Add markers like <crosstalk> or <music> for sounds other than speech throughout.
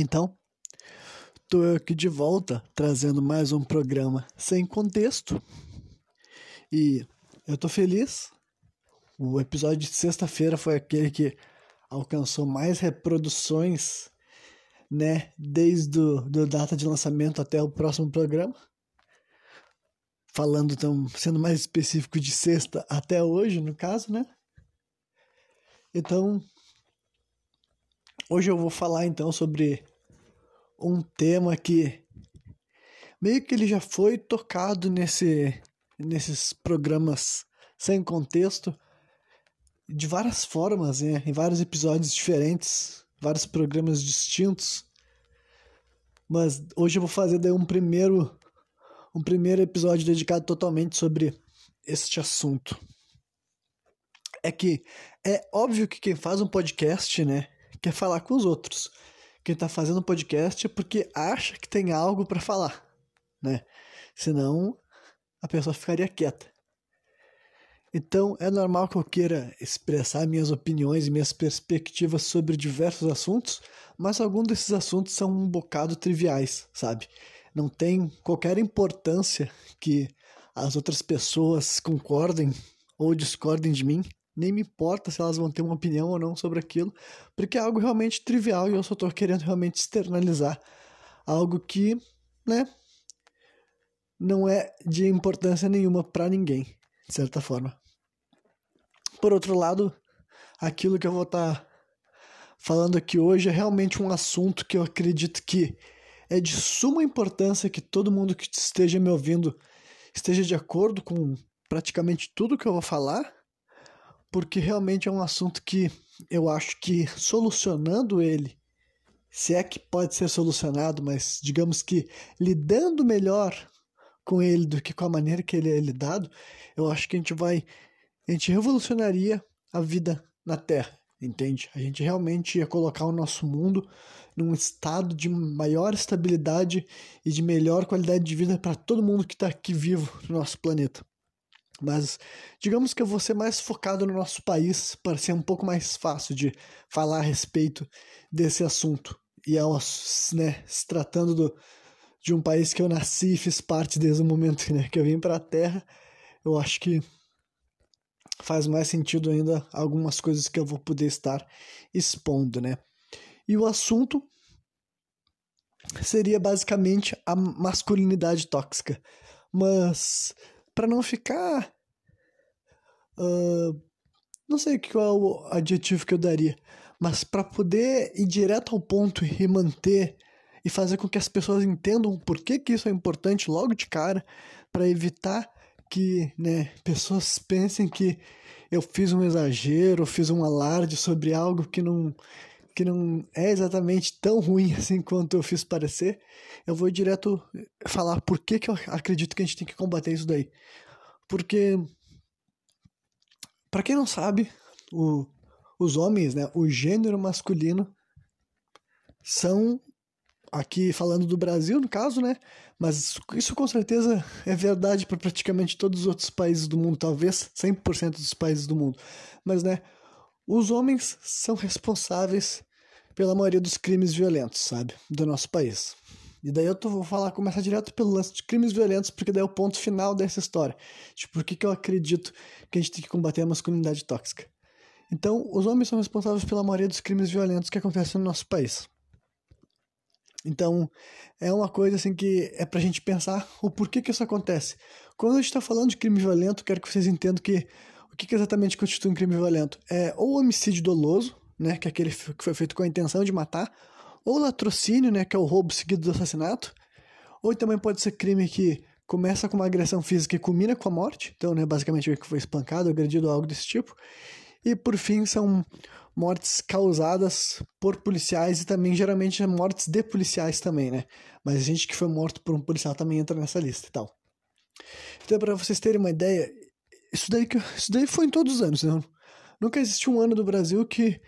Então, estou aqui de volta trazendo mais um programa sem contexto. E eu estou feliz. O episódio de sexta-feira foi aquele que alcançou mais reproduções, né, desde o do data de lançamento até o próximo programa. Falando, então, sendo mais específico de sexta até hoje, no caso, né? Então, hoje eu vou falar então sobre um tema que meio que ele já foi tocado nesse, nesses programas sem contexto de várias formas, né? em vários episódios diferentes, vários programas distintos. Mas hoje eu vou fazer daí um primeiro um primeiro episódio dedicado totalmente sobre este assunto. É que é óbvio que quem faz um podcast, né, quer falar com os outros quem está fazendo podcast é porque acha que tem algo para falar, né? Senão a pessoa ficaria quieta. Então é normal que eu queira expressar minhas opiniões e minhas perspectivas sobre diversos assuntos, mas alguns desses assuntos são um bocado triviais, sabe? Não tem qualquer importância que as outras pessoas concordem ou discordem de mim nem me importa se elas vão ter uma opinião ou não sobre aquilo, porque é algo realmente trivial e eu só estou querendo realmente externalizar algo que, né, não é de importância nenhuma para ninguém, de certa forma. Por outro lado, aquilo que eu vou estar tá falando aqui hoje é realmente um assunto que eu acredito que é de suma importância que todo mundo que esteja me ouvindo esteja de acordo com praticamente tudo que eu vou falar porque realmente é um assunto que eu acho que solucionando ele, se é que pode ser solucionado, mas digamos que lidando melhor com ele do que com a maneira que ele é lidado, eu acho que a gente vai, a gente revolucionaria a vida na Terra, entende? A gente realmente ia colocar o nosso mundo num estado de maior estabilidade e de melhor qualidade de vida para todo mundo que está aqui vivo no nosso planeta. Mas digamos que eu vou ser mais focado no nosso país para ser um pouco mais fácil de falar a respeito desse assunto. E ao, né, se tratando do, de um país que eu nasci e fiz parte desde o momento né, que eu vim para a Terra, eu acho que faz mais sentido ainda algumas coisas que eu vou poder estar expondo, né? E o assunto seria basicamente a masculinidade tóxica. Mas para não ficar. Uh, não sei qual o adjetivo que eu daria, mas para poder ir direto ao ponto e manter e fazer com que as pessoas entendam por que, que isso é importante logo de cara, para evitar que né, pessoas pensem que eu fiz um exagero, fiz um alarde sobre algo que não, que não é exatamente tão ruim <laughs> assim quanto eu fiz parecer, eu vou direto falar por que, que eu acredito que a gente tem que combater isso daí. Porque, para quem não sabe, o, os homens, né, o gênero masculino, são, aqui falando do Brasil no caso, né, mas isso com certeza é verdade para praticamente todos os outros países do mundo, talvez 100% dos países do mundo. Mas, né, os homens são responsáveis pela maioria dos crimes violentos, sabe? Do nosso país. E daí eu tô, vou falar, começar direto pelo lance de crimes violentos, porque daí é o ponto final dessa história. Tipo, por que, que eu acredito que a gente tem que combater a masculinidade tóxica? Então, os homens são responsáveis pela maioria dos crimes violentos que acontecem no nosso país. Então, é uma coisa assim que é pra gente pensar o porquê que isso acontece. Quando a gente tá falando de crime violento, quero que vocês entendam que o que, que exatamente constitui um crime violento. É ou homicídio doloso, né, que é aquele que foi feito com a intenção de matar, ou latrocínio, né, que é o roubo seguido do assassinato, ou também pode ser crime que começa com uma agressão física e culmina com a morte, então, né, basicamente que foi espancado, agredido, algo desse tipo, e por fim são mortes causadas por policiais e também geralmente mortes de policiais também, né, mas gente que foi morto por um policial também entra nessa lista e tal. Então, para vocês terem uma ideia, isso daí, isso daí foi em todos os anos, né? Nunca existiu um ano do Brasil que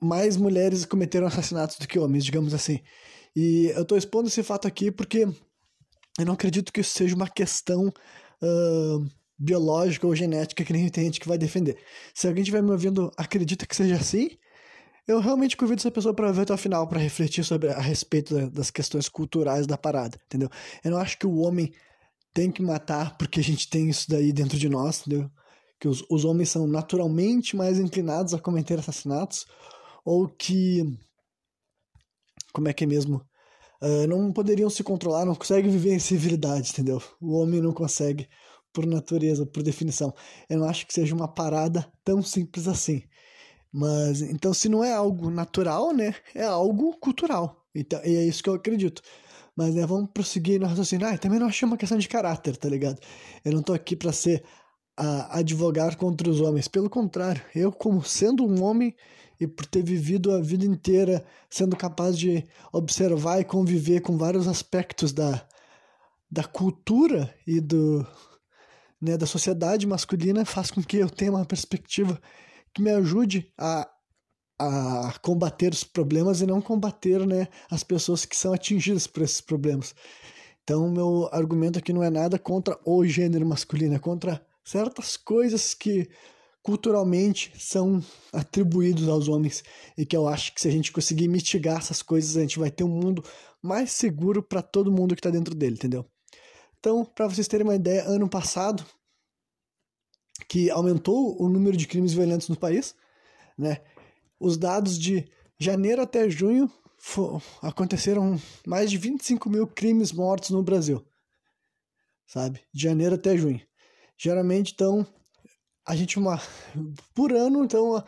mais mulheres cometeram assassinatos do que homens, digamos assim. E eu estou expondo esse fato aqui porque eu não acredito que isso seja uma questão uh, biológica ou genética que nem tem gente que vai defender. Se alguém estiver me ouvindo acredita que seja assim, eu realmente convido essa pessoa para ver até o final, para refletir sobre a respeito das questões culturais da parada, entendeu? Eu não acho que o homem tem que matar porque a gente tem isso daí dentro de nós, entendeu? Que os, os homens são naturalmente mais inclinados a cometer assassinatos, ou que. Como é que é mesmo? Uh, não poderiam se controlar, não conseguem viver em civilidade, entendeu? O homem não consegue, por natureza, por definição. Eu não acho que seja uma parada tão simples assim. Mas então, se não é algo natural, né? É algo cultural. Então, e é isso que eu acredito. Mas né, vamos prosseguir no raciocínio. Ah, também não achei uma questão de caráter, tá ligado? Eu não tô aqui para ser a, advogar contra os homens. Pelo contrário, eu, como sendo um homem e por ter vivido a vida inteira sendo capaz de observar e conviver com vários aspectos da, da cultura e do, né, da sociedade masculina, faz com que eu tenha uma perspectiva que me ajude a, a combater os problemas e não combater né, as pessoas que são atingidas por esses problemas. Então, meu argumento aqui não é nada contra o gênero masculino, é contra certas coisas que culturalmente são atribuídos aos homens e que eu acho que se a gente conseguir mitigar essas coisas, a gente vai ter um mundo mais seguro para todo mundo que está dentro dele, entendeu? Então, para vocês terem uma ideia, ano passado que aumentou o número de crimes violentos no país, né? Os dados de janeiro até junho aconteceram mais de 25 mil crimes mortos no Brasil, sabe? De janeiro até junho. Geralmente, então, a gente uma por ano, então a,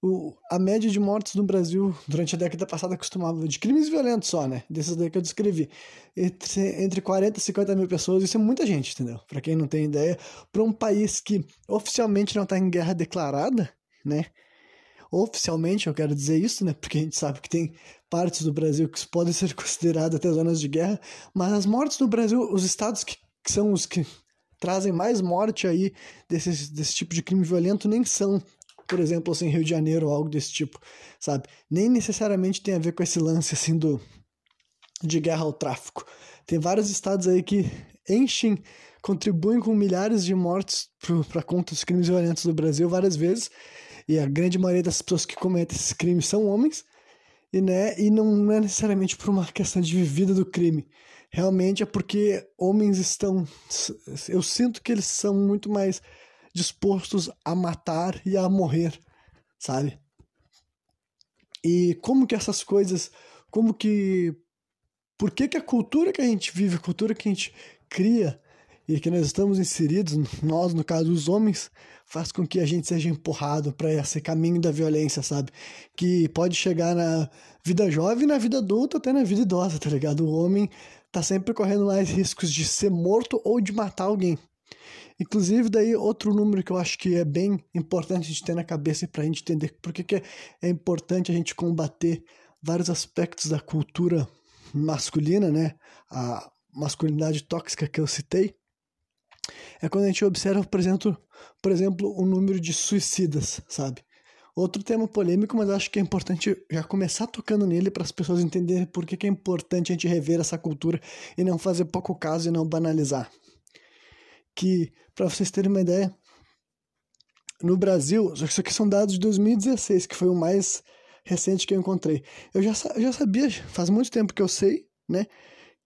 o, a média de mortes no Brasil durante a década passada costumava de crimes violentos só, né? Desses daí que eu descrevi, entre, entre 40 e 50 mil pessoas, isso é muita gente, entendeu? Para quem não tem ideia, para um país que oficialmente não está em guerra declarada, né? Oficialmente, eu quero dizer isso, né? Porque a gente sabe que tem partes do Brasil que podem ser <laughs> consideradas até zonas de guerra, mas as mortes no Brasil, os estados que, que são os que trazem mais morte aí desse, desse tipo de crime violento nem são, por exemplo, assim, Rio de Janeiro ou algo desse tipo, sabe? Nem necessariamente tem a ver com esse lance assim do de guerra ao tráfico. Tem vários estados aí que enchem, contribuem com milhares de mortes para conta dos crimes violentos do Brasil várias vezes, e a grande maioria das pessoas que cometem esses crimes são homens, e, né, e não é necessariamente por uma questão de vida do crime, realmente é porque homens estão. Eu sinto que eles são muito mais dispostos a matar e a morrer, sabe? E como que essas coisas. Como que. Por que, que a cultura que a gente vive, a cultura que a gente cria e que nós estamos inseridos, nós, no caso, os homens, faz com que a gente seja empurrado para esse caminho da violência, sabe? Que pode chegar na vida jovem, na vida adulta, até na vida idosa, tá ligado? O homem tá sempre correndo mais riscos de ser morto ou de matar alguém. Inclusive, daí outro número que eu acho que é bem importante a gente ter na cabeça para a gente entender por que, que é, é importante a gente combater vários aspectos da cultura masculina, né? A masculinidade tóxica que eu citei, é quando a gente observa, por exemplo, por exemplo, o número de suicidas, sabe? Outro tema polêmico, mas acho que é importante já começar tocando nele para as pessoas entenderem por que, é importante a gente rever essa cultura e não fazer pouco caso e não banalizar. Que, para vocês terem uma ideia, no Brasil, isso aqui são dados de 2016, que foi o mais recente que eu encontrei. Eu já, já sabia, faz muito tempo que eu sei, né?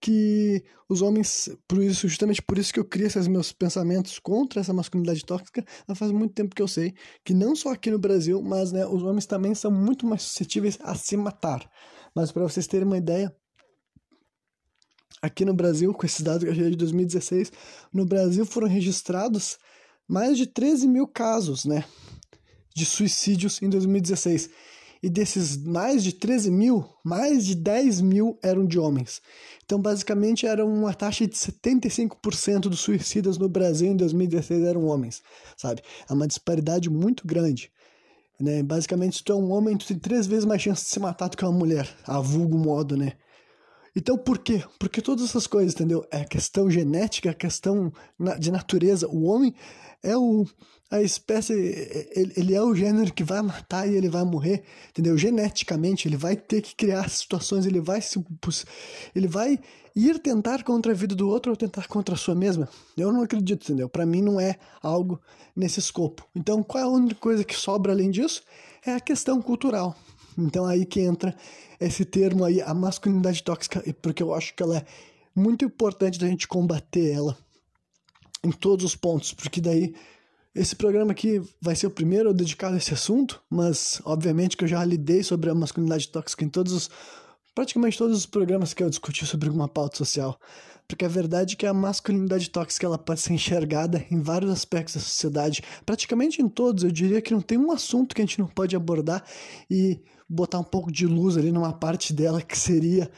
Que os homens, por isso, justamente por isso que eu crio esses meus pensamentos contra essa masculinidade tóxica, faz muito tempo que eu sei que não só aqui no Brasil, mas né, os homens também são muito mais suscetíveis a se matar. Mas para vocês terem uma ideia, aqui no Brasil, com esses dados que eu de 2016, no Brasil foram registrados mais de 13 mil casos, né, de suicídios em 2016. E desses mais de 13 mil, mais de 10 mil eram de homens. Então, basicamente, era uma taxa de 75% dos suicidas no Brasil em 2016 eram homens, sabe? É uma disparidade muito grande. Né? Basicamente, se tu é um homem, tu tem três vezes mais chance de ser matado que uma mulher, a vulgo modo, né? Então, por quê? Porque todas essas coisas, entendeu? É questão genética, questão de natureza. O homem é o, a espécie, ele, ele, é o gênero que vai matar e ele vai morrer, entendeu? Geneticamente, ele vai ter que criar situações, ele vai se, ele vai ir tentar contra a vida do outro ou tentar contra a sua mesma. Eu não acredito, entendeu? Para mim não é algo nesse escopo. Então, qual é a única coisa que sobra além disso? É a questão cultural. Então aí que entra esse termo aí, a masculinidade tóxica, porque eu acho que ela é muito importante da gente combater ela em todos os pontos, porque daí esse programa aqui vai ser o primeiro dedicado a esse assunto, mas obviamente que eu já lidei sobre a masculinidade tóxica em todos os praticamente todos os programas que eu discuti sobre uma pauta social. Porque a verdade é que a masculinidade tóxica ela pode ser enxergada em vários aspectos da sociedade, praticamente em todos. Eu diria que não tem um assunto que a gente não pode abordar e botar um pouco de luz ali numa parte dela que seria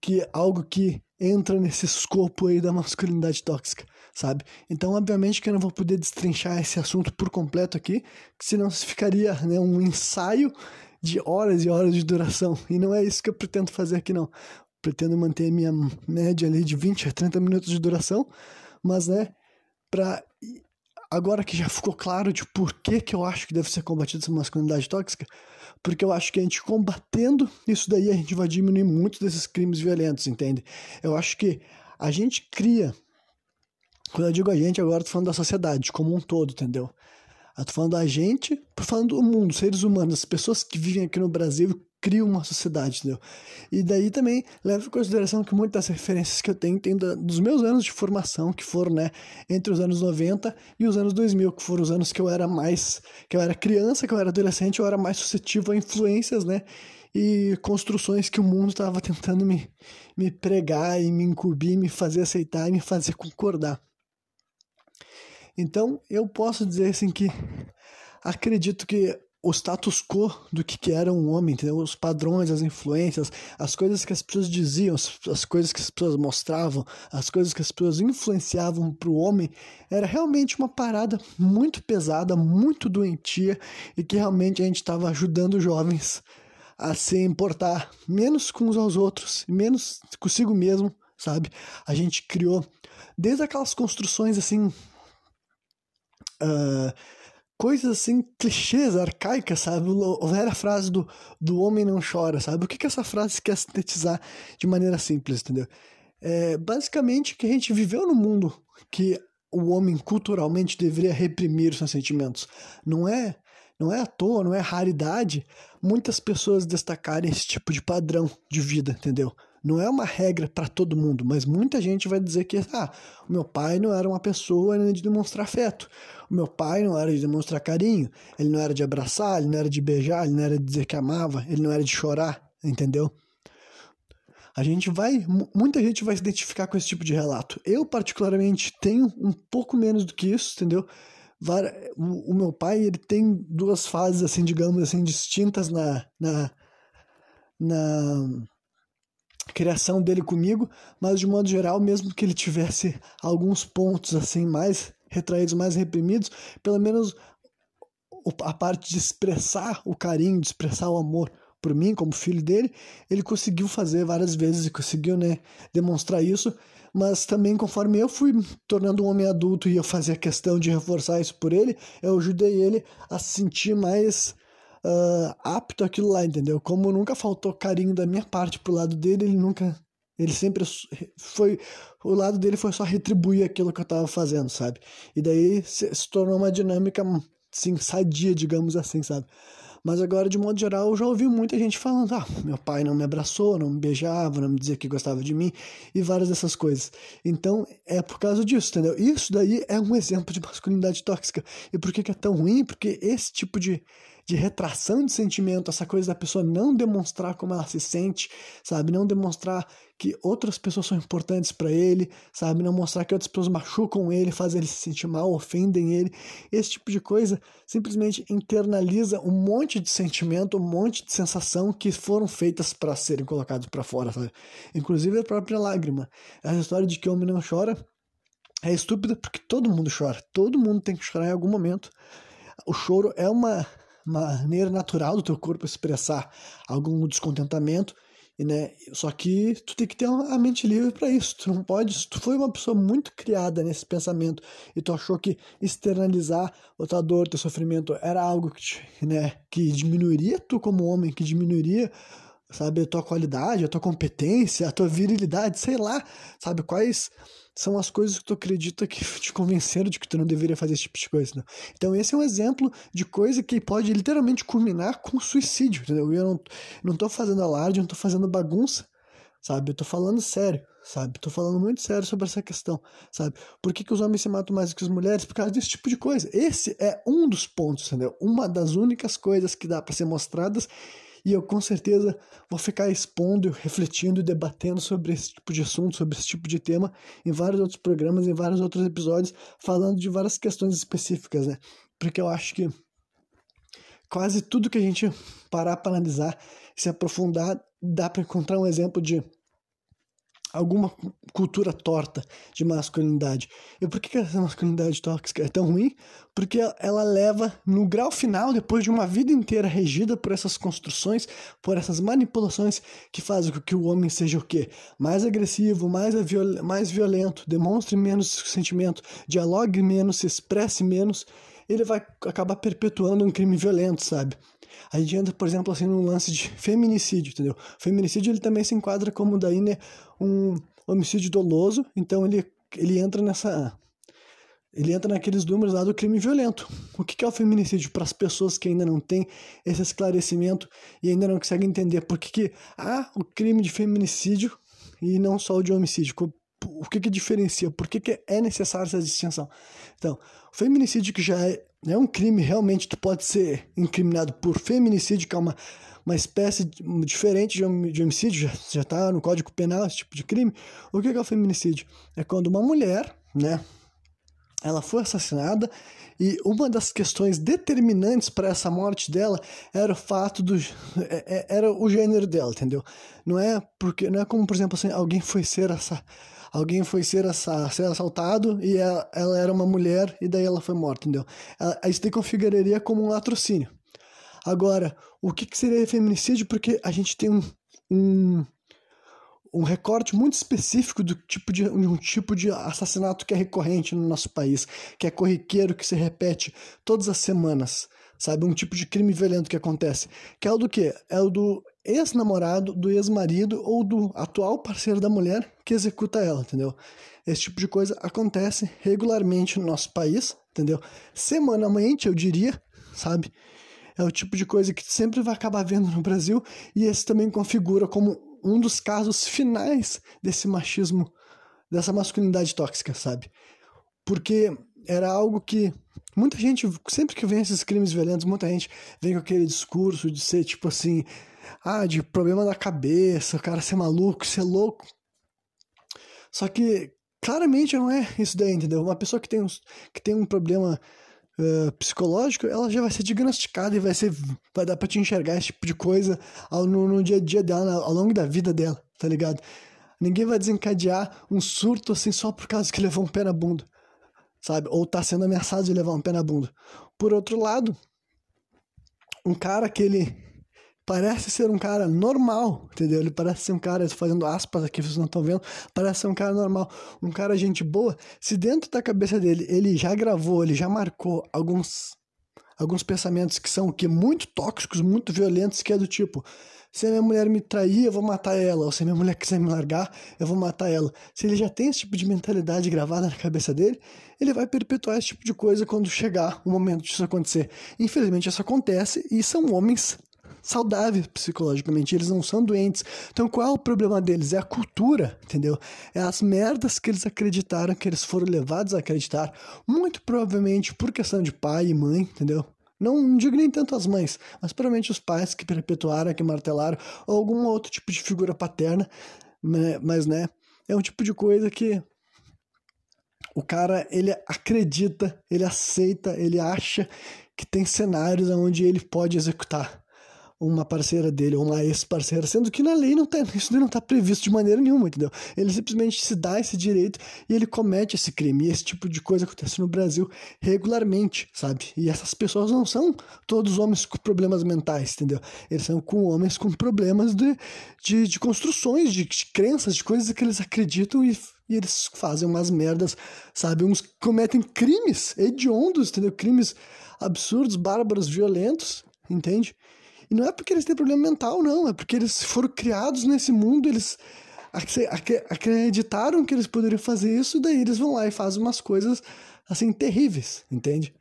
que algo que entra nesse escopo aí da masculinidade tóxica, sabe? Então, obviamente que eu não vou poder destrinchar esse assunto por completo aqui, senão ficaria né, um ensaio de horas e horas de duração. E não é isso que eu pretendo fazer aqui, não. Pretendo manter a minha média ali de 20 a 30 minutos de duração, mas, né, para agora que já ficou claro de por que, que eu acho que deve ser combatida essa masculinidade tóxica, porque eu acho que a gente combatendo isso daí, a gente vai diminuir muito desses crimes violentos, entende? Eu acho que a gente cria, quando eu digo a gente, agora eu tô falando da sociedade como um todo, entendeu? Eu tô falando da gente, tô falando do mundo, seres humanos, as pessoas que vivem aqui no Brasil criam uma sociedade, entendeu? E daí também leva em consideração que muitas referências que eu tenho tem dos meus anos de formação, que foram, né, entre os anos 90 e os anos 2000, que foram os anos que eu era mais, que eu era criança, que eu era adolescente, eu era mais suscetível a influências, né, e construções que o mundo estava tentando me, me pregar e me incumbir, me fazer aceitar e me fazer concordar. Então, eu posso dizer assim que acredito que o status quo do que, era um homem, entendeu? Os padrões, as influências, as coisas que as pessoas diziam, as, as coisas que as pessoas mostravam, as coisas que as pessoas influenciavam para o homem, era realmente uma parada muito pesada, muito doentia e que realmente a gente estava ajudando jovens a se importar menos com uns aos outros, menos consigo mesmo, sabe? A gente criou desde aquelas construções assim uh, coisas assim, clichês, arcaicas, sabe? A velha frase do, do homem não chora, sabe? O que, que essa frase quer sintetizar de maneira simples, entendeu? É basicamente que a gente viveu no mundo que o homem culturalmente deveria reprimir os seus sentimentos. Não é, não é à toa, não é raridade muitas pessoas destacarem esse tipo de padrão de vida, entendeu? Não é uma regra para todo mundo, mas muita gente vai dizer que ah, o meu pai não era uma pessoa de demonstrar afeto. O meu pai não era de demonstrar carinho, ele não era de abraçar, ele não era de beijar, ele não era de dizer que amava, ele não era de chorar, entendeu? A gente vai, muita gente vai se identificar com esse tipo de relato. Eu particularmente tenho um pouco menos do que isso, entendeu? O, meu pai ele tem duas fases assim, digamos assim, distintas na, na, na criação dele comigo, mas de modo geral, mesmo que ele tivesse alguns pontos assim mais retraídos, mais reprimidos, pelo menos a parte de expressar o carinho, de expressar o amor por mim como filho dele, ele conseguiu fazer várias vezes e conseguiu, né, demonstrar isso, mas também conforme eu fui tornando um homem adulto e eu fazia questão de reforçar isso por ele, eu ajudei ele a se sentir mais uh, apto àquilo lá, entendeu? Como nunca faltou carinho da minha parte pro lado dele, ele nunca. Ele sempre foi. O lado dele foi só retribuir aquilo que eu tava fazendo, sabe? E daí se, se tornou uma dinâmica, assim, sadia, digamos assim, sabe? Mas agora, de modo geral, eu já ouvi muita gente falando: ah, meu pai não me abraçou, não me beijava, não me dizia que gostava de mim, e várias dessas coisas. Então, é por causa disso, entendeu? Isso daí é um exemplo de masculinidade tóxica. E por que, que é tão ruim? Porque esse tipo de de retração de sentimento, essa coisa da pessoa não demonstrar como ela se sente, sabe? Não demonstrar que outras pessoas são importantes para ele, sabe? Não mostrar que outras pessoas machucam ele, fazem ele se sentir mal, ofendem ele. Esse tipo de coisa simplesmente internaliza um monte de sentimento, um monte de sensação que foram feitas para serem colocados para fora, sabe? Inclusive a própria lágrima. Essa história de que homem não chora é estúpida porque todo mundo chora. Todo mundo tem que chorar em algum momento. O choro é uma maneira natural do teu corpo expressar algum descontentamento, né? Só que tu tem que ter a mente livre para isso. Tu não pode, se tu foi uma pessoa muito criada nesse pensamento e tu achou que externalizar a tua dor, teu sofrimento era algo que, né, que diminuiria tu como homem, que diminuiria sabe, a tua qualidade, a tua competência, a tua virilidade, sei lá, sabe, quais são as coisas que tu acredita que <laughs> te convenceram de que tu não deveria fazer esse tipo de coisa, né? Então esse é um exemplo de coisa que pode literalmente culminar com suicídio, entendeu? Eu não, não tô fazendo alarde, não tô fazendo bagunça, sabe? Eu tô falando sério, sabe? Tô falando muito sério sobre essa questão, sabe? Por que, que os homens se matam mais que as mulheres? Por causa desse tipo de coisa. Esse é um dos pontos, entendeu? Uma das únicas coisas que dá para ser mostradas e eu com certeza vou ficar expondo, refletindo e debatendo sobre esse tipo de assunto, sobre esse tipo de tema em vários outros programas, em vários outros episódios, falando de várias questões específicas, né? Porque eu acho que quase tudo que a gente parar para analisar, se aprofundar, dá para encontrar um exemplo de alguma cultura torta de masculinidade. E por que essa masculinidade tóxica é tão ruim? Porque ela leva no grau final, depois de uma vida inteira regida por essas construções, por essas manipulações que fazem com que o homem seja o quê? Mais agressivo, mais, viol mais violento, demonstre menos sentimento, dialogue menos, se expresse menos, ele vai acabar perpetuando um crime violento, sabe? A gente entra, por exemplo, assim, num lance de feminicídio, entendeu? O feminicídio ele também se enquadra como daí, né, um homicídio doloso, então ele, ele entra nessa ele entra naqueles números lá do crime violento. O que é o feminicídio para as pessoas que ainda não têm esse esclarecimento e ainda não conseguem entender por que, que há o crime de feminicídio e não só o de homicídio? O que, que diferencia? Por que, que é necessária essa distinção? Então, o feminicídio que já é, é um crime, realmente tu pode ser incriminado por feminicídio, que é uma uma espécie diferente de homicídio, já está no Código Penal esse tipo de crime. O que é o feminicídio? É quando uma mulher, né, ela foi assassinada e uma das questões determinantes para essa morte dela era o fato do é, é, era o gênero dela, entendeu? Não é porque não é como por exemplo assim, alguém foi ser essa alguém foi ser, essa, ser assaltado e ela, ela, era uma mulher e daí ela foi morta, entendeu? Ela, isso daí configuraria como um latrocínio. Agora, o que, que seria feminicídio? Porque a gente tem um, um, um recorte muito específico do tipo de um tipo de assassinato que é recorrente no nosso país, que é corriqueiro, que se repete todas as semanas, sabe? Um tipo de crime violento que acontece. Que é o do quê? É o do ex-namorado, do ex-marido ou do atual parceiro da mulher que executa ela, entendeu? Esse tipo de coisa acontece regularmente no nosso país, entendeu? Semanalmente, eu diria, sabe? É o tipo de coisa que sempre vai acabar vendo no Brasil, e esse também configura como um dos casos finais desse machismo, dessa masculinidade tóxica, sabe? Porque era algo que muita gente, sempre que vem esses crimes violentos, muita gente vem com aquele discurso de ser tipo assim, ah, de problema da cabeça, o cara ser maluco, ser louco. Só que claramente não é isso daí, entendeu? Uma pessoa que tem um, que tem um problema uh, psicológico, ela já vai ser diagnosticada e vai ser vai dar para te enxergar esse tipo de coisa ao, no, no, dia a dia dela, ao longo da vida dela, tá ligado? Ninguém vai desencadear um surto assim só por causa que levou um pé na bunda, sabe? Ou tá sendo ameaçado de levar um pé na bunda. Por outro lado, um cara que ele parece ser um cara normal, entendeu? Ele parece ser um cara, fazendo aspas aqui, vocês não estão vendo, parece ser um cara normal, um cara gente boa. Se dentro da cabeça dele ele já gravou, ele já marcou alguns alguns pensamentos que são que muito tóxicos, muito violentos, que é do tipo, se a minha mulher me trair, eu vou matar ela, ou se a minha mulher quiser me largar, eu vou matar ela. Se ele já tem esse tipo de mentalidade gravada na cabeça dele, ele vai perpetuar esse tipo de coisa quando chegar o momento disso acontecer. Infelizmente isso acontece e são homens saudáveis psicologicamente, eles não são doentes. Então qual é o problema deles? É a cultura, entendeu? É as merdas que eles acreditaram, que eles foram levados a acreditar, muito provavelmente por questão de pai e mãe, entendeu? Não, não digo nem tanto as mães, mas provavelmente os pais que perpetuaram, que martelaram, ou algum outro tipo de figura paterna, né? mas né, é um tipo de coisa que o cara ele acredita, ele aceita, ele acha que tem cenários onde ele pode executar uma parceira dele ou uma ex-parceira, sendo que na lei não tá, isso não está previsto de maneira nenhuma, entendeu? Ele simplesmente se dá esse direito e ele comete esse crime. E esse tipo de coisa acontece no Brasil regularmente, sabe? E essas pessoas não são todos homens com problemas mentais, entendeu? Eles são com homens com problemas de, de, de construções, de, de crenças, de coisas que eles acreditam e e eles fazem umas merdas, sabe? Uns cometem crimes hediondos, entendeu? Crimes absurdos, bárbaros, violentos, entende? E não é porque eles têm problema mental, não. É porque eles foram criados nesse mundo, eles acreditaram que eles poderiam fazer isso, daí eles vão lá e fazem umas coisas assim terríveis, entende?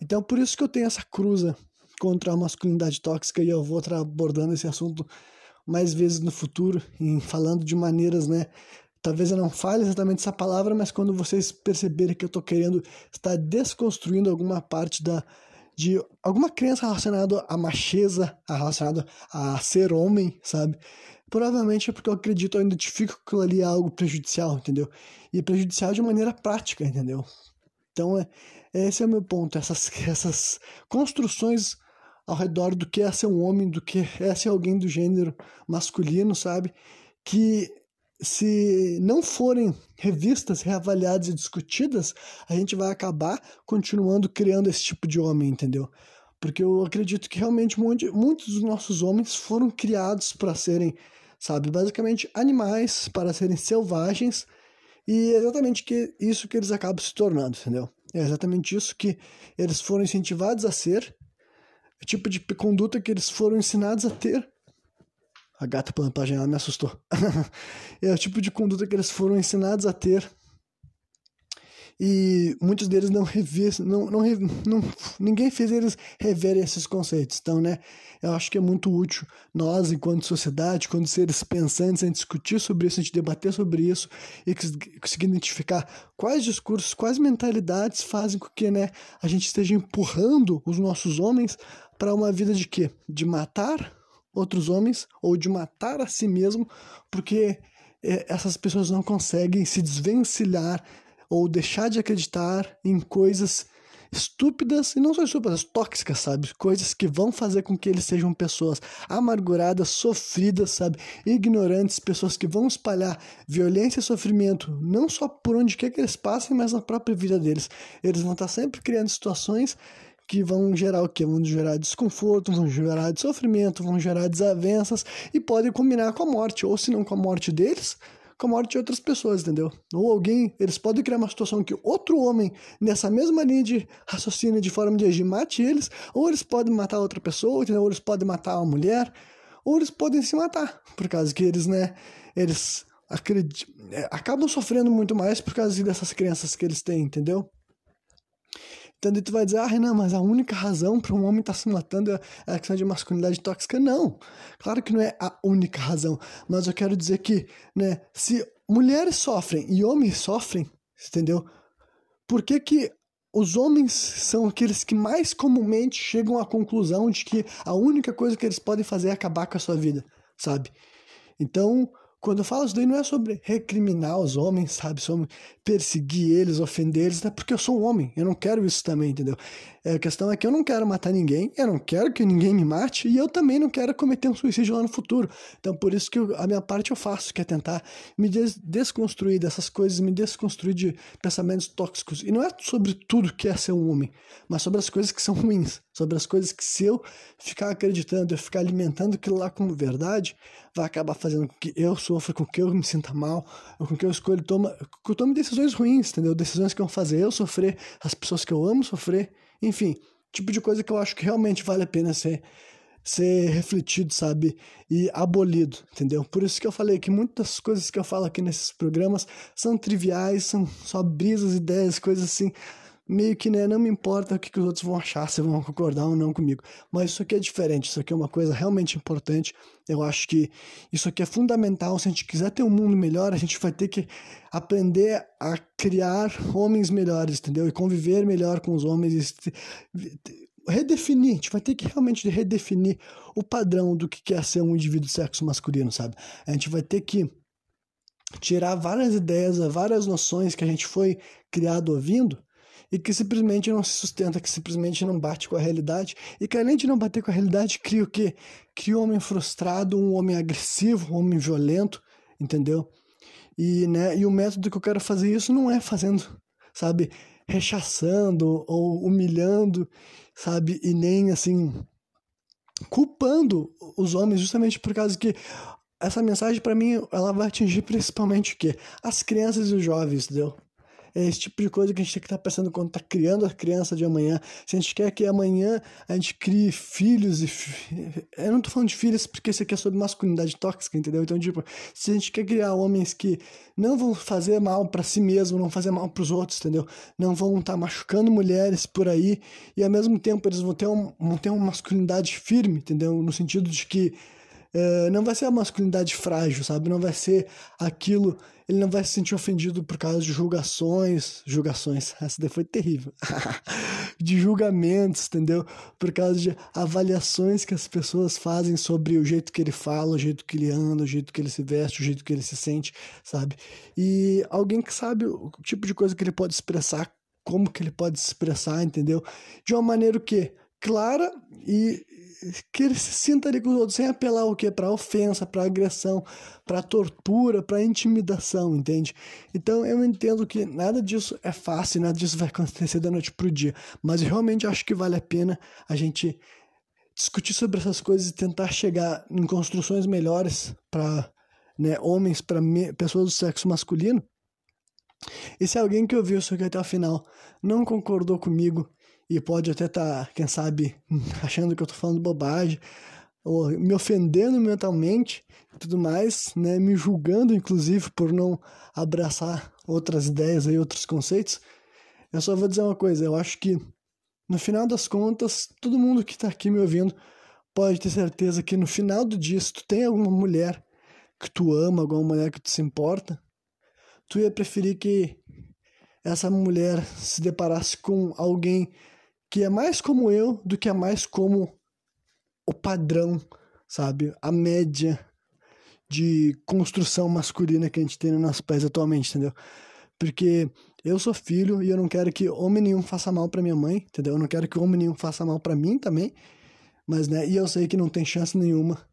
Então por isso que eu tenho essa cruza contra a masculinidade tóxica e eu vou estar abordando esse assunto mais vezes no futuro, em falando de maneiras, né? Talvez eu não fale exatamente essa palavra, mas quando vocês perceberem que eu estou querendo estar desconstruindo alguma parte da de alguma crença relacionada à macheza, relacionada a ser homem, sabe? Provavelmente é porque eu acredito, eu identifico que aquilo ali é algo prejudicial, entendeu? E prejudicial de maneira prática, entendeu? Então, é, esse é o meu ponto. Essas, essas construções ao redor do que é ser um homem, do que é ser alguém do gênero masculino, sabe? Que se não forem revistas, reavaliadas e discutidas, a gente vai acabar continuando criando esse tipo de homem, entendeu? Porque eu acredito que realmente muitos dos nossos homens foram criados para serem sabe? Basicamente, animais para serem selvagens e é exatamente que, isso que eles acabam se tornando, entendeu? É exatamente isso que eles foram incentivados a ser, o tipo de conduta que eles foram ensinados a ter. A gata pra janela me assustou. <laughs> é o tipo de conduta que eles foram ensinados a ter e muitos deles não revis, não, não, não, ninguém fez eles reverem esses conceitos. Então, né, eu acho que é muito útil nós, enquanto sociedade, quando seres pensantes, a gente discutir sobre isso, a gente debater sobre isso e conseguir identificar quais discursos, quais mentalidades fazem com que, né, a gente esteja empurrando os nossos homens para uma vida de quê? De matar outros homens ou de matar a si mesmo, porque é, essas pessoas não conseguem se desvencilhar ou deixar de acreditar em coisas estúpidas e não só estúpidas, tóxicas, sabe? Coisas que vão fazer com que eles sejam pessoas amarguradas, sofridas, sabe? Ignorantes, pessoas que vão espalhar violência e sofrimento, não só por onde quer que eles passem, mas na própria vida deles. Eles vão estar sempre criando situações que vão gerar o quê? Vão gerar desconforto, vão gerar sofrimento, vão gerar desavenças e podem combinar com a morte, ou se não com a morte deles, com a morte de outras pessoas, entendeu? Ou alguém, eles podem criar uma situação que outro homem, nessa mesma linha de raciocínio, de forma de agir, mate eles, ou eles podem matar outra pessoa, entendeu? Ou eles podem matar uma mulher, ou eles podem se matar, por causa que eles, né, eles acreditam, é, acabam sofrendo muito mais por causa dessas crenças que eles têm, entendeu? Então tu vai dizer, ah, Renan, mas a única razão para um homem estar tá se matando é a questão de masculinidade tóxica. Não, claro que não é a única razão, mas eu quero dizer que, né, se mulheres sofrem e homens sofrem, entendeu? Por que que os homens são aqueles que mais comumente chegam à conclusão de que a única coisa que eles podem fazer é acabar com a sua vida, sabe? Então, quando eu falo isso daí não é sobre recriminar os homens, sabe? Sobre perseguir eles, ofender eles, é porque eu sou um homem, eu não quero isso também, entendeu? É, a questão é que eu não quero matar ninguém, eu não quero que ninguém me mate e eu também não quero cometer um suicídio lá no futuro. Então por isso que eu, a minha parte eu faço, que é tentar me des desconstruir dessas coisas, me desconstruir de pensamentos tóxicos. E não é sobre tudo que é ser um homem, mas sobre as coisas que são <laughs> ruins, sobre as coisas que se eu ficar acreditando, eu ficar alimentando aquilo lá como verdade, vai acabar fazendo com que eu sofra, com que eu me sinta mal, com que eu escolha, toma, que eu tome decisões ruins, entendeu? Decisões que vão fazer eu sofrer, as pessoas que eu amo sofrer. Enfim, tipo de coisa que eu acho que realmente vale a pena ser ser refletido, sabe? E abolido, entendeu? Por isso que eu falei que muitas coisas que eu falo aqui nesses programas são triviais, são só brisas, ideias, coisas assim meio que né, não me importa o que, que os outros vão achar, se vão concordar ou não comigo. Mas isso aqui é diferente, isso aqui é uma coisa realmente importante. Eu acho que isso aqui é fundamental. Se a gente quiser ter um mundo melhor, a gente vai ter que aprender a criar homens melhores, entendeu? E conviver melhor com os homens. redefinir, a gente vai ter que realmente redefinir o padrão do que é ser um indivíduo de sexo masculino, sabe? A gente vai ter que tirar várias ideias, várias noções que a gente foi criado ouvindo e que simplesmente não se sustenta, que simplesmente não bate com a realidade e que além de não bater com a realidade, cria o quê? Cria um homem frustrado, um homem agressivo, um homem violento, entendeu? E, né, e o método que eu quero fazer isso não é fazendo, sabe, rechaçando ou humilhando, sabe, e nem assim culpando os homens justamente por causa que essa mensagem para mim ela vai atingir principalmente o quê? As crianças e os jovens, entendeu? É esse tipo de coisa que a gente tem que estar tá pensando quando está criando a criança de amanhã. Se a gente quer que amanhã a gente crie filhos e. Eu não estou falando de filhos porque isso aqui é sobre masculinidade tóxica, entendeu? Então, tipo, se a gente quer criar homens que não vão fazer mal para si mesmo, não fazer mal para os outros, entendeu? Não vão estar tá machucando mulheres por aí e ao mesmo tempo eles vão ter, um, vão ter uma masculinidade firme, entendeu? No sentido de que é, não vai ser a masculinidade frágil, sabe? Não vai ser aquilo. Ele não vai se sentir ofendido por causa de julgações. Julgações, <laughs> essa daí foi terrível. <laughs> de julgamentos, entendeu? Por causa de avaliações que as pessoas fazem sobre o jeito que ele fala, o jeito que ele anda, o jeito que ele se veste, o jeito que ele se sente, sabe? E alguém que sabe o tipo de coisa que ele pode expressar, como que ele pode se expressar, entendeu? De uma maneira que clara e que ele se sinta ali com os outros sem apelar o quê? Para ofensa, para agressão, para tortura, para intimidação, entende? Então eu entendo que nada disso é fácil, nada disso vai acontecer da noite pro dia, mas eu realmente acho que vale a pena a gente discutir sobre essas coisas e tentar chegar em construções melhores para né, homens, para pessoas do sexo masculino. E se alguém que ouviu isso aqui até o final não concordou comigo e pode até estar, tá, quem sabe, <laughs> achando que eu estou falando bobagem, ou me ofendendo mentalmente e tudo mais, né, me julgando inclusive por não abraçar outras ideias e outros conceitos. Eu só vou dizer uma coisa, eu acho que no final das contas, todo mundo que está aqui me ouvindo pode ter certeza que no final do dia, se tu tem alguma mulher que tu ama, alguma mulher que tu se importa, tu ia preferir que essa mulher se deparasse com alguém que é mais como eu do que é mais como o padrão, sabe? A média de construção masculina que a gente tem no nosso país atualmente, entendeu? Porque eu sou filho e eu não quero que homem nenhum faça mal para minha mãe, entendeu? Eu não quero que homem nenhum faça mal para mim também. Mas, né, e eu sei que não tem chance nenhuma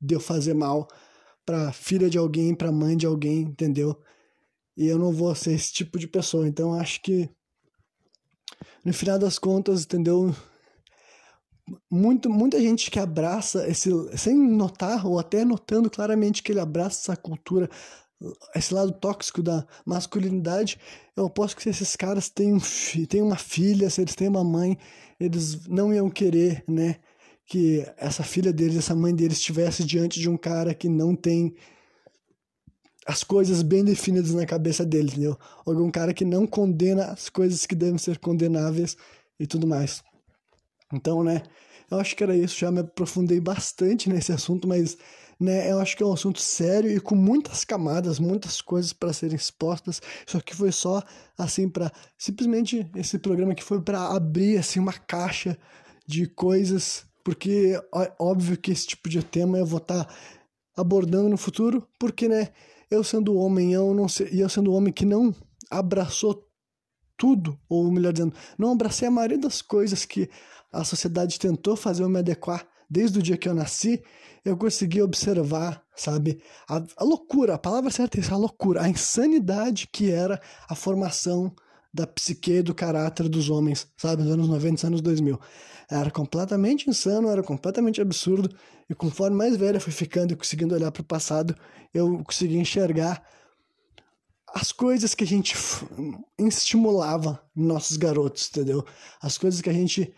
de eu fazer mal para filha de alguém, para mãe de alguém, entendeu? E eu não vou ser esse tipo de pessoa. Então, acho que no final das contas, entendeu? Muito, muita gente que abraça esse, sem notar ou até notando claramente que ele abraça essa cultura, esse lado tóxico da masculinidade, eu aposto que se esses caras têm, um, têm uma filha, se eles têm uma mãe, eles não iam querer, né, que essa filha deles, essa mãe deles estivesse diante de um cara que não tem as coisas bem definidas na cabeça dele, entendeu? Algum cara que não condena as coisas que devem ser condenáveis e tudo mais. Então, né, eu acho que era isso, já me aprofundei bastante nesse assunto, mas né, eu acho que é um assunto sério e com muitas camadas, muitas coisas para serem expostas. Isso aqui foi só assim para simplesmente esse programa que foi para abrir assim uma caixa de coisas, porque é óbvio que esse tipo de tema eu vou estar tá abordando no futuro, porque né, eu sendo homem, eu não sei, e eu sendo homem que não abraçou tudo, ou melhor dizendo, não abracei a maioria das coisas que a sociedade tentou fazer eu me adequar desde o dia que eu nasci, eu consegui observar, sabe, a, a loucura, a palavra certa é isso, a loucura, a insanidade que era a formação da psique do caráter dos homens, sabe, nos anos 90 anos 2000. Era completamente insano, era completamente absurdo, e conforme mais velha fui ficando e conseguindo olhar para o passado, eu consegui enxergar as coisas que a gente estimulava nossos garotos, entendeu? As coisas que a gente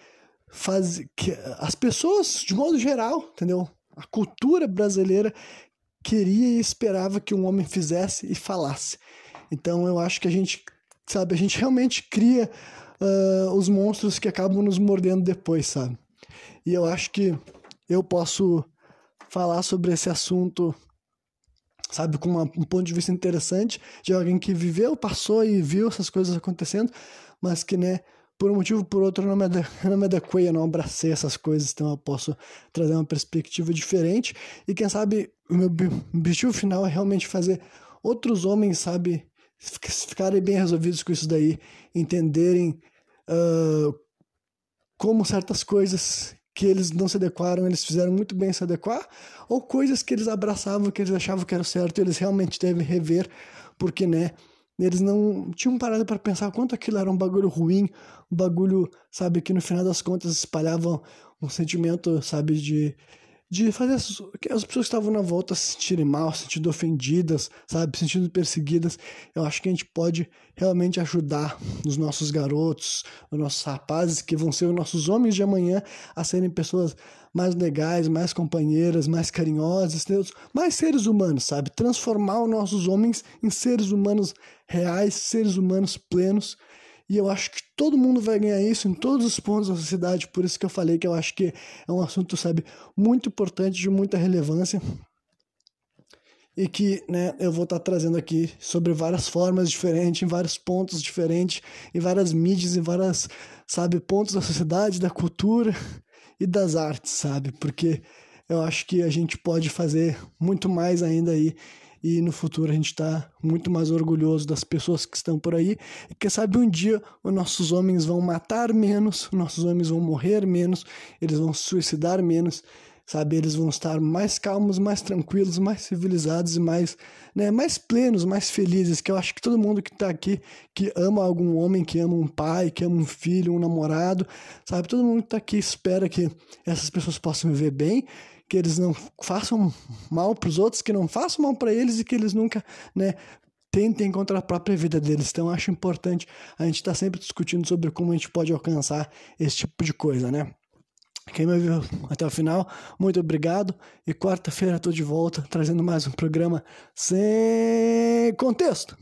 faz, que as pessoas de modo geral, entendeu? A cultura brasileira queria e esperava que um homem fizesse e falasse. Então eu acho que a gente, sabe, a gente realmente cria uh, os monstros que acabam nos mordendo depois, sabe? E eu acho que eu posso falar sobre esse assunto, sabe, com uma, um ponto de vista interessante de alguém que viveu, passou e viu essas coisas acontecendo, mas que, né, por um motivo ou por outro, não me, <laughs> eu não me adequei, eu não abracei essas coisas, então eu posso trazer uma perspectiva diferente. E quem sabe o meu objetivo final é realmente fazer outros homens, sabe, ficarem bem resolvidos com isso daí, entenderem uh, como certas coisas que eles não se adequaram, eles fizeram muito bem se adequar, ou coisas que eles abraçavam, que eles achavam que era certo, e eles realmente devem rever, porque, né, eles não tinham parado para pensar quanto aquilo era um bagulho ruim, um bagulho, sabe, que no final das contas espalhava um sentimento, sabe, de de fazer as, as pessoas que estavam na volta se sentirem mal, se sentindo ofendidas, sabe, se sentindo perseguidas. Eu acho que a gente pode realmente ajudar os nossos garotos, os nossos rapazes, que vão ser os nossos homens de amanhã, a serem pessoas mais legais, mais companheiras, mais carinhosas, mais seres humanos, sabe? Transformar os nossos homens em seres humanos reais, seres humanos plenos. E eu acho que todo mundo vai ganhar isso em todos os pontos da sociedade, por isso que eu falei que eu acho que é um assunto, sabe, muito importante, de muita relevância. E que, né, eu vou estar trazendo aqui sobre várias formas diferentes, em vários pontos diferentes, em várias mídias, em várias, sabe, pontos da sociedade, da cultura e das artes, sabe? Porque eu acho que a gente pode fazer muito mais ainda aí e no futuro a gente está muito mais orgulhoso das pessoas que estão por aí e quem sabe um dia os nossos homens vão matar menos, os nossos homens vão morrer menos, eles vão suicidar menos sabe? Eles vão estar mais calmos, mais tranquilos, mais civilizados e mais, né, mais plenos, mais felizes. Que eu acho que todo mundo que está aqui, que ama algum homem, que ama um pai, que ama um filho, um namorado, sabe? Todo mundo que está aqui espera que essas pessoas possam viver bem, que eles não façam mal para os outros, que não façam mal para eles e que eles nunca, né, tentem contra a própria vida deles. Então, acho importante a gente estar tá sempre discutindo sobre como a gente pode alcançar esse tipo de coisa, né? Quem me ouviu até o final, muito obrigado. E quarta-feira estou de volta trazendo mais um programa sem contexto.